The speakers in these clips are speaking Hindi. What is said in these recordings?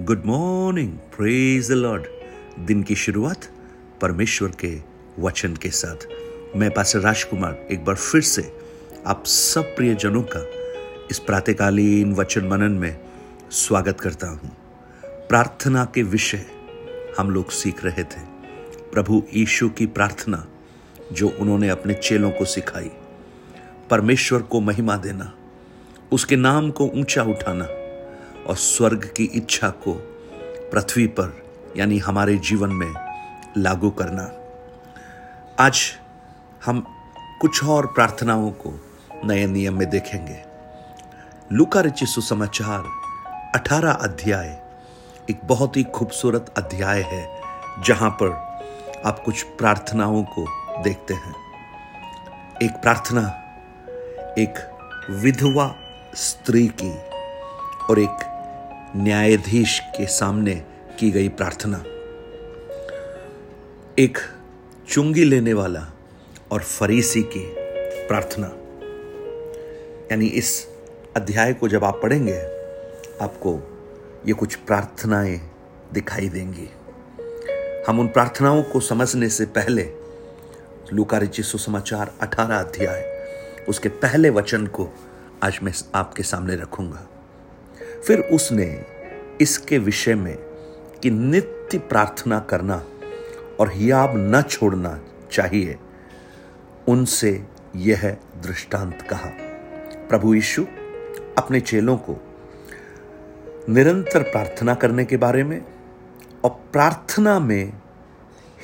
Good morning praise the Lord दिन की शुरुआत परमेश्वर के वचन के साथ। मैं पास्टर राजकुमार एक बार फिर से आप सब प्रियजनों का इस प्रातकालीन वचन मनन में स्वागत करता हूँ। प्रार्थना के विषय हम लोग सीख रहे थे। प्रभु यीशु की प्रार्थना जो उन्होंने अपने चेलों को सिखाई। परमेश्वर को महिमा देना, उसके नाम को ऊँचा उठाना और स्वर्ग की इच्छा को पृथ्वी पर, यानी हमारे जीवन में, लागू करना। आज हम कुछ और प्रार्थनाओं को नए नियम में देखेंगे। लुका रिचि सुसमाचार, अठारह अध्याय, एक बहुत ही खूबसूरत अध्याय है, जहाँ पर आप कुछ प्रार्थनाओं को देखते हैं। एक प्रार्थना, एक विधवा स्त्री की, और एक न्यायाधीश के सामने की गई प्रार्थना। एक चुंगी लेने वाला और फरीसी की प्रार्थना। यानी इस अध्याय को जब आप पढ़ेंगे, आपको ये कुछ प्रार्थनाएँ दिखाई देंगी। हम उन प्रार्थनाओं को समझने से पहले लुकारिची सुसमाचार अठारह अध्याय, उसके पहले वचन को आज मैं आपके सामने रखूँगा। फिर उसने इसके विषय में कि नित्य प्रार्थना करना और हियाब न छोड़ना चाहिए, उनसे यह दृष्टांत कहा। प्रभु यीशु, अपने चेलों को निरंतर प्रार्थना करने के बारे में और प्रार्थना में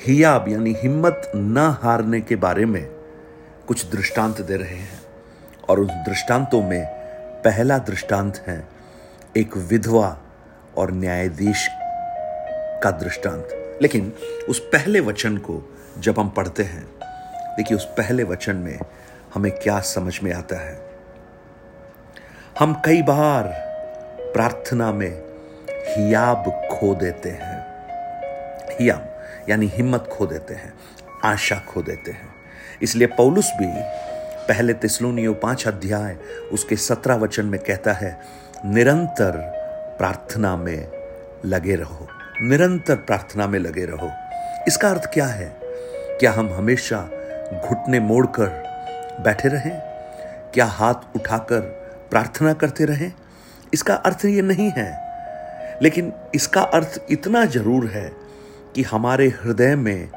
हियाब यानी हिम्मत न हारने के बारे में कुछ दृष्टांत दे रहे हैं और उन दृष्टांतों में पहला दृष्टांत है एक विधवा और न्यायाधीश का दृष्टांत। लेकिन उस पहले वचन को जब हम पढ़ते हैं, देखिए उस पहले वचन में हमें क्या समझ में आता है। हम कई बार प्रार्थना में हियाब खो देते हैं। हियाब, यानी हिम्मत खो देते हैं, आशा खो देते हैं। इसलिए पौलुस भी पहले तिस्लोनियो पाँच अध्याय, उसके सत्रह वचन में कहता है, निरंतर प्रार्थना में लगे रहो। निरंतर प्रार्थना में लगे रहो। इसका अर्थ क्या है? क्या हम हमेशा घुटने मोड़कर बैठे रहें? क्या हाथ उठाकर प्रार्थना करते रहें? इसका अर्थ ये नहीं है। लेकिन इसका अर्थ इतना ज़रूर है कि हमारे हृदय में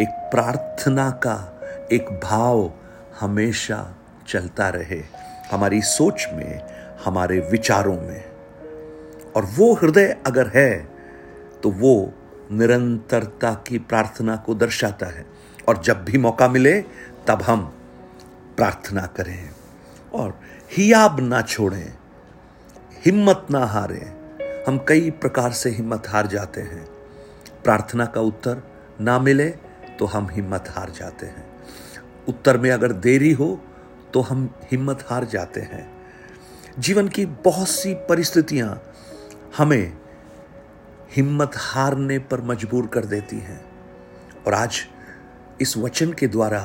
एक प्रार्थना का एक भाव हमेशा चलता रहे। हमारी सोच में, हमारे विचारों में। और वो हृदय अगर है तो वो निरंतरता की प्रार्थना को दर्शाता है। और जब भी मौका मिले, तब हम प्रार्थना करें और हियाब ना छोड़ें, हिम्मत ना हारें। हम कई प्रकार से हिम्मत हार जाते हैं। प्रार्थना का उत्तर ना मिले तो हम हिम्मत हार जाते हैं। उत्तर में अगर देरी हो तो हम हिम्मत हार जाते हैं। जीवन की बहुत सी परिस्थितियाँ हमें हिम्मत हारने पर मजबूर कर देती हैं। और आज इस वचन के द्वारा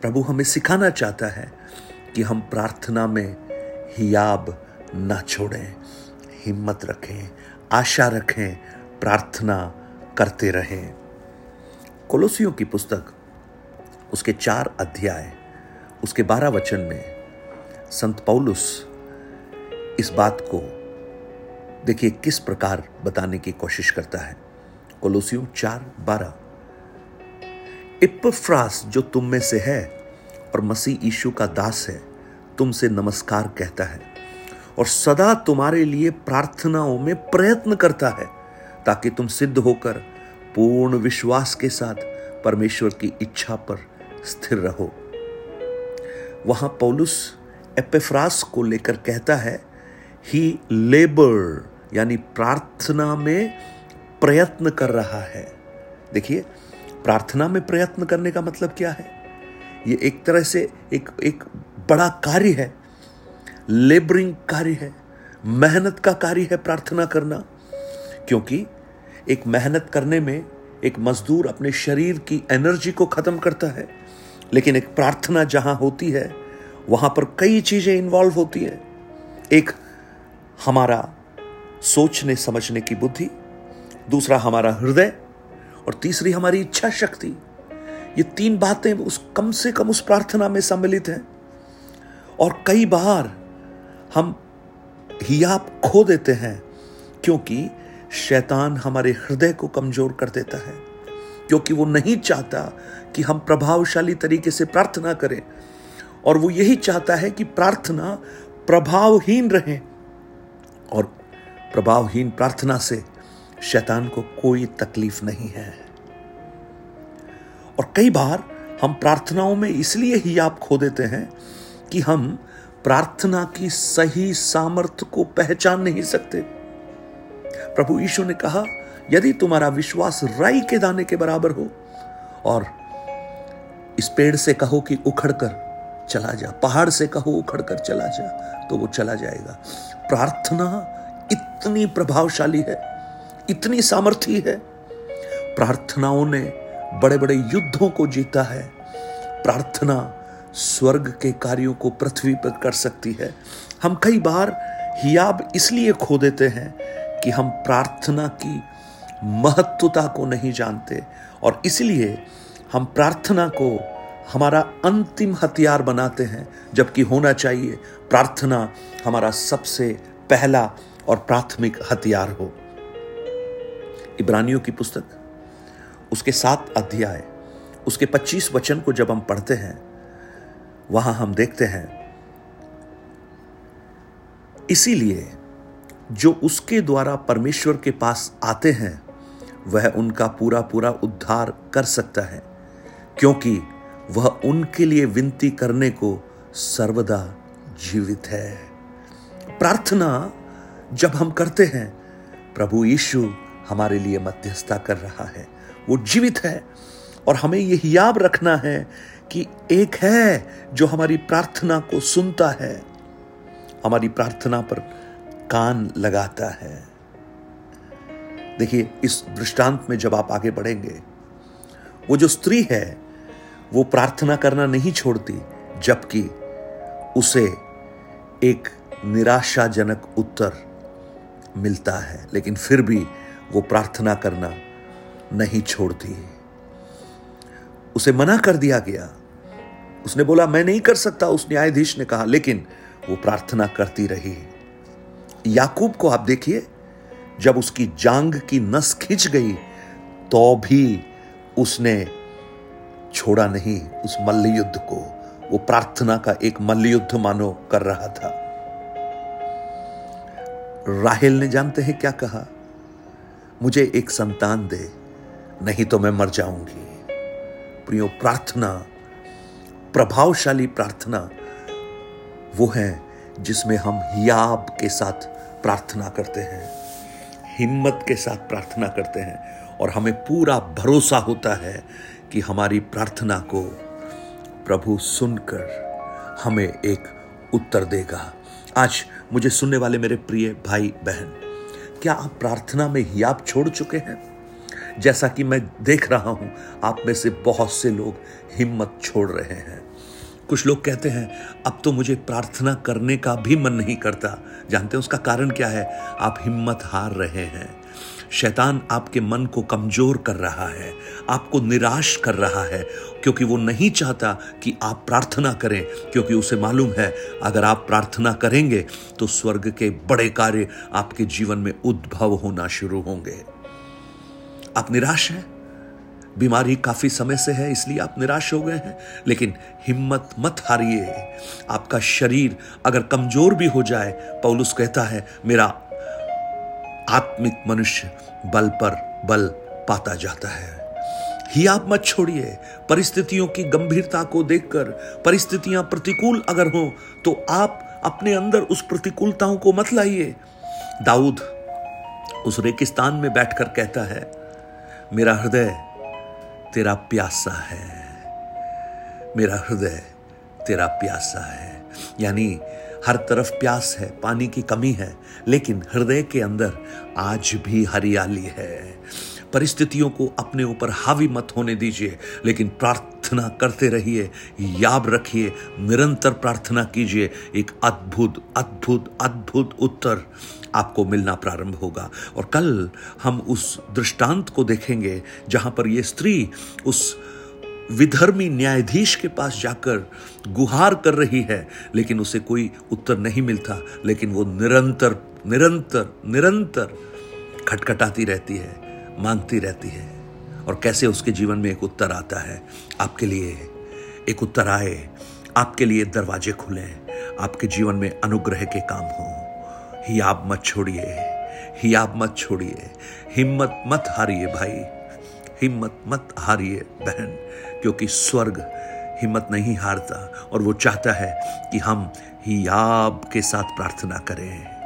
प्रभु हमें सिखाना चाहता है कि हम प्रार्थना में हियाब ना छोड़ें, हिम्मत रखें, आशा रखें, प्रार्थना करते रहें। कोलोसियों की पुस्तक, उसके चार अध्याय, उसके बारह वचन में संत पौलुस इस बात को देखिए किस प्रकार बताने की कोशिश करता है। कोलोसियो चार, बारह। इपफ्रास जो तुम में से है और मसीह ईशु का दास है, तुमसे नमस्कार कहता है और सदा तुम्हारे लिए प्रार्थनाओं में प्रयत्न करता है ताकि तुम सिद्ध होकर पूर्ण विश्वास के साथ परमेश्वर की इच्छा पर स्थिर रहो। वहाँ पौलुस एपेफ्रास को लेकर कहता है ही लेबर यानी प्रार्थना में प्रयत्न कर रहा है। देखिए, प्रार्थना में प्रयत्न करने का मतलब क्या है? ये एक तरह से एक एक बड़ा कार्य है। लेबरिंग कार्य है। मेहनत का कार्य है प्रार्थना करना। क्योंकि एक मेहनत करने में एक मजदूर अपने शरीर की एनर्जी को खत्म करता है। लेकिन एक प्रार्थना जहाँ होती है, वहाँ पर कई चीज़ें इन्वॉल्व होती है। एक हमारा सोचने, समझने की बुद्धि, दूसरा हमारा हृदय और तीसरी हमारी इच्छा शक्ति। ये तीन बातें उस कम से कम उस प्रार्थना में सम्मिलित हैं। और कई बार हम हियाब खो देते हैं क्योंकि शैतान हमारे हृदय को कमज़ोर कर देता है, क्योंकि वो नहीं चाहता कि हम प्रभावशाली तरीके से प्रार्थना करें। और वो यही चाहता है कि प्रार्थना प्रभावहीन रहे और प्रभावहीन प्रार्थना से शैतान को कोई तकलीफ़ नहीं है। और कई बार हम प्रार्थनाओं में इसलिए ही आप खो देते हैं कि हम प्रार्थना की सही सामर्थ्य को पहचान नहीं सकते। प्रभु यीशु ने कहा, यदि तुम्हारा विश्वास राई के दाने के बराबर हो और इस पेड़ से कहो कि उखड़कर चला जा, पहाड़ से कहो उखड़कर चला जा तो वो चला जाएगा। प्रार्थना इतनी प्रभावशाली है, इतनी सामर्थ्य है। प्रार्थनाओं ने बड़े बड़े युद्धों को जीता है। प्रार्थना स्वर्ग के कार्यों को पृथ्वी पर कर सकती है। हम कई बार हियाब इसलिए खो देते हैं कि हम प्रार्थना की महत्वता को नहीं जानते और इसलिए हम प्रार्थना को हमारा अंतिम हथियार बनाते हैं, जबकि होना चाहिए प्रार्थना हमारा सबसे पहला और प्राथमिक हथियार हो। इब्रानियों की पुस्तक, उसके सात अध्याय, उसके पच्चीस वचन को जब हम पढ़ते हैं, वहाँ हम देखते हैं, इसीलिए जो उसके द्वारा परमेश्वर के पास आते हैं, वह उनका पूरा पूरा उद्धार कर सकता है, क्योंकि वह उनके लिए विनती करने को सर्वदा जीवित है। प्रार्थना जब हम करते हैं, प्रभु यीशु हमारे लिए मध्यस्थता कर रहा है। वो जीवित है और हमें यह याद रखना है कि एक है जो हमारी प्रार्थना को सुनता है, हमारी प्रार्थना पर कान लगाता है। देखिए, इस दृष्टांत में जब आप आगे बढ़ेंगे, वो जो स्त्री है, वो प्रार्थना करना नहीं छोड़ती, जबकि उसे एक निराशाजनक उत्तर मिलता है, लेकिन फिर भी वो प्रार्थना करना नहीं छोड़ती। उसे मना कर दिया गया। उसने बोला, मैं नहीं कर सकता। उस न्यायाधीश ने कहा, लेकिन वो प्रार्थना करती रही याकूब को आप देखिए, जब उसकी जांग की नस खिंच गई तो भी उसने छोड़ा नहीं उस मल्ल युद्ध को। वो प्रार्थना का एक मल्ल युद्ध मानो कर रहा था। राहेल ने जानते हैं क्या कहा? मुझे एक संतान दे, नहीं तो मैं मर जाऊँगी। प्रियो, प्रार्थना, प्रभावशाली प्रार्थना, वो है जिसमें हम हियाब के साथ प्रार्थना करते हैं, हिम्मत के साथ प्रार्थना करते हैं, और हमें पूरा भरोसा होता है कि हमारी प्रार्थना को प्रभु सुनकर हमें एक उत्तर देगा। आज मुझे सुनने वाले मेरे प्रिय भाई, बहन, क्या आप प्रार्थना में ही आप छोड़ चुके हैं? जैसा कि मैं देख रहा हूँ, आप में से बहुत से लोग हिम्मत छोड़ रहे हैं। कुछ लोग कहते हैं, अब तो मुझे प्रार्थना करने का भी मन नहीं करता। जानते हैं उसका कारण क्या है? आप हिम्मत हार रहे हैं। शैतान आपके मन को कमज़ोर कर रहा है, आपको निराश कर रहा है, क्योंकि वो नहीं चाहता कि आप प्रार्थना करें, क्योंकि उसे मालूम है, अगर आप प्रार्थना करेंगे तो स्वर्ग के बड़े कार्य आपके जीवन में उद्भव होना शुरू होंगे। आप निराश हैं? बीमारी काफ़ी समय से है, इसलिए आप निराश हो गए हैं, लेकिन हिम्मत मत हारिए। आपका शरीर अगर कमज़ोर भी हो जाए, पौलुस कहता है, मेरा आत्मिक मनुष्य बल पर बल पाता जाता है। ही आप मत छोड़िए, परिस्थितियों की गंभीरता को देखकर, परिस्थितियाँ प्रतिकूल अगर हो तो आप अपने अंदर उस प्रतिकूलताओं को मत लाइए। दाऊद उस रेगिस्तान में बैठकर कहता है, मेरा हृदय तेरा प्यासा है। मेरा हृदय तेरा प्यासा है। यानी हर तरफ़ प्यास है, पानी की कमी है, लेकिन हृदय के अंदर आज भी हरियाली है। परिस्थितियों को अपने ऊपर हावी मत होने दीजिए, लेकिन प्रार्थना करते रहिए, याद रखिए, निरंतर प्रार्थना कीजिए। एक अद्भुत अद्भुत अद्भुत उत्तर आपको मिलना प्रारंभ होगा। और कल हम उस दृष्टांत को देखेंगे, जहाँ पर यह स्त्री उस विधर्मी न्यायाधीश के पास जाकर गुहार कर रही है, लेकिन उसे कोई उत्तर नहीं मिलता। लेकिन वो निरंतर निरंतर निरंतर खटखटाती रहती है, मांगती रहती है। और कैसे उसके जीवन में एक उत्तर आता है? आपके लिए एक उत्तर आए, आपके लिए दरवाजे खुले, आपके जीवन में अनुग्रह के काम हो। ही आप मत छोड़िए, ही आप मत छोड़िए, हिम्मत मत हारिए भाई। हिम्मत मत हारिए, बहन, क्योंकि स्वर्ग हिम्मत नहीं हारता और वो चाहता है कि हम ही आप के साथ प्रार्थना करें।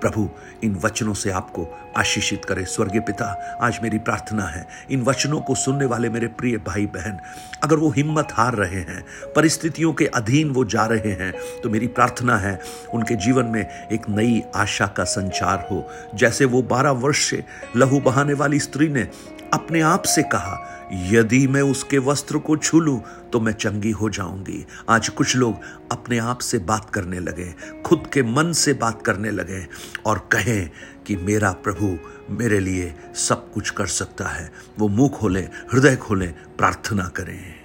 प्रभु, इन वचनों से आपको आशीषित करे। स्वर्गीय पिता, आज मेरी प्रार्थना है, इन वचनों को सुनने वाले मेरे प्रिय भाई बहन, अगर वो हिम्मत हार रहे हैं, परिस्थितियों के अधीन वो जा रहे हैं तो मेरी प्रार्थना है, उनके जीवन में एक नई आशा का संचार हो। जैसे वो बारह वर्ष से लहू बहाने वाली स्त्री ने अपने आप से कहा, यदि मैं उसके वस्त्र को छू लूँ तो मैं चंगी हो जाऊँगी। आज कुछ लोग अपने आप से बात करने लगे, खुद के मन से बात करने लगे और कहें कि, मेरा प्रभु मेरे लिए सब कुछ कर सकता है। वो मुँह खोले, हृदय खोले, प्रार्थना करें।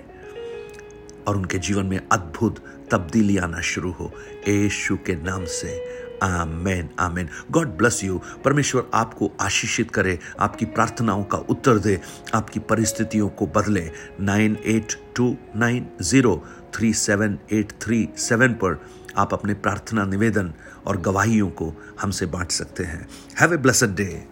और उनके जीवन में अद्भुत तब्दीली आना शुरू हो। यीशु के नाम से amen amen. God bless you परमेश्वर आपको आशीषित करे, आपकी प्रार्थनाओं का उत्तर दे, आपकी परिस्थितियों को बदले। Nine eight two nine zero three seven eight three seven पर आप अपने प्रार्थना निवेदन और गवाहियों को हमसे बांट सकते हैं। Have a blessed day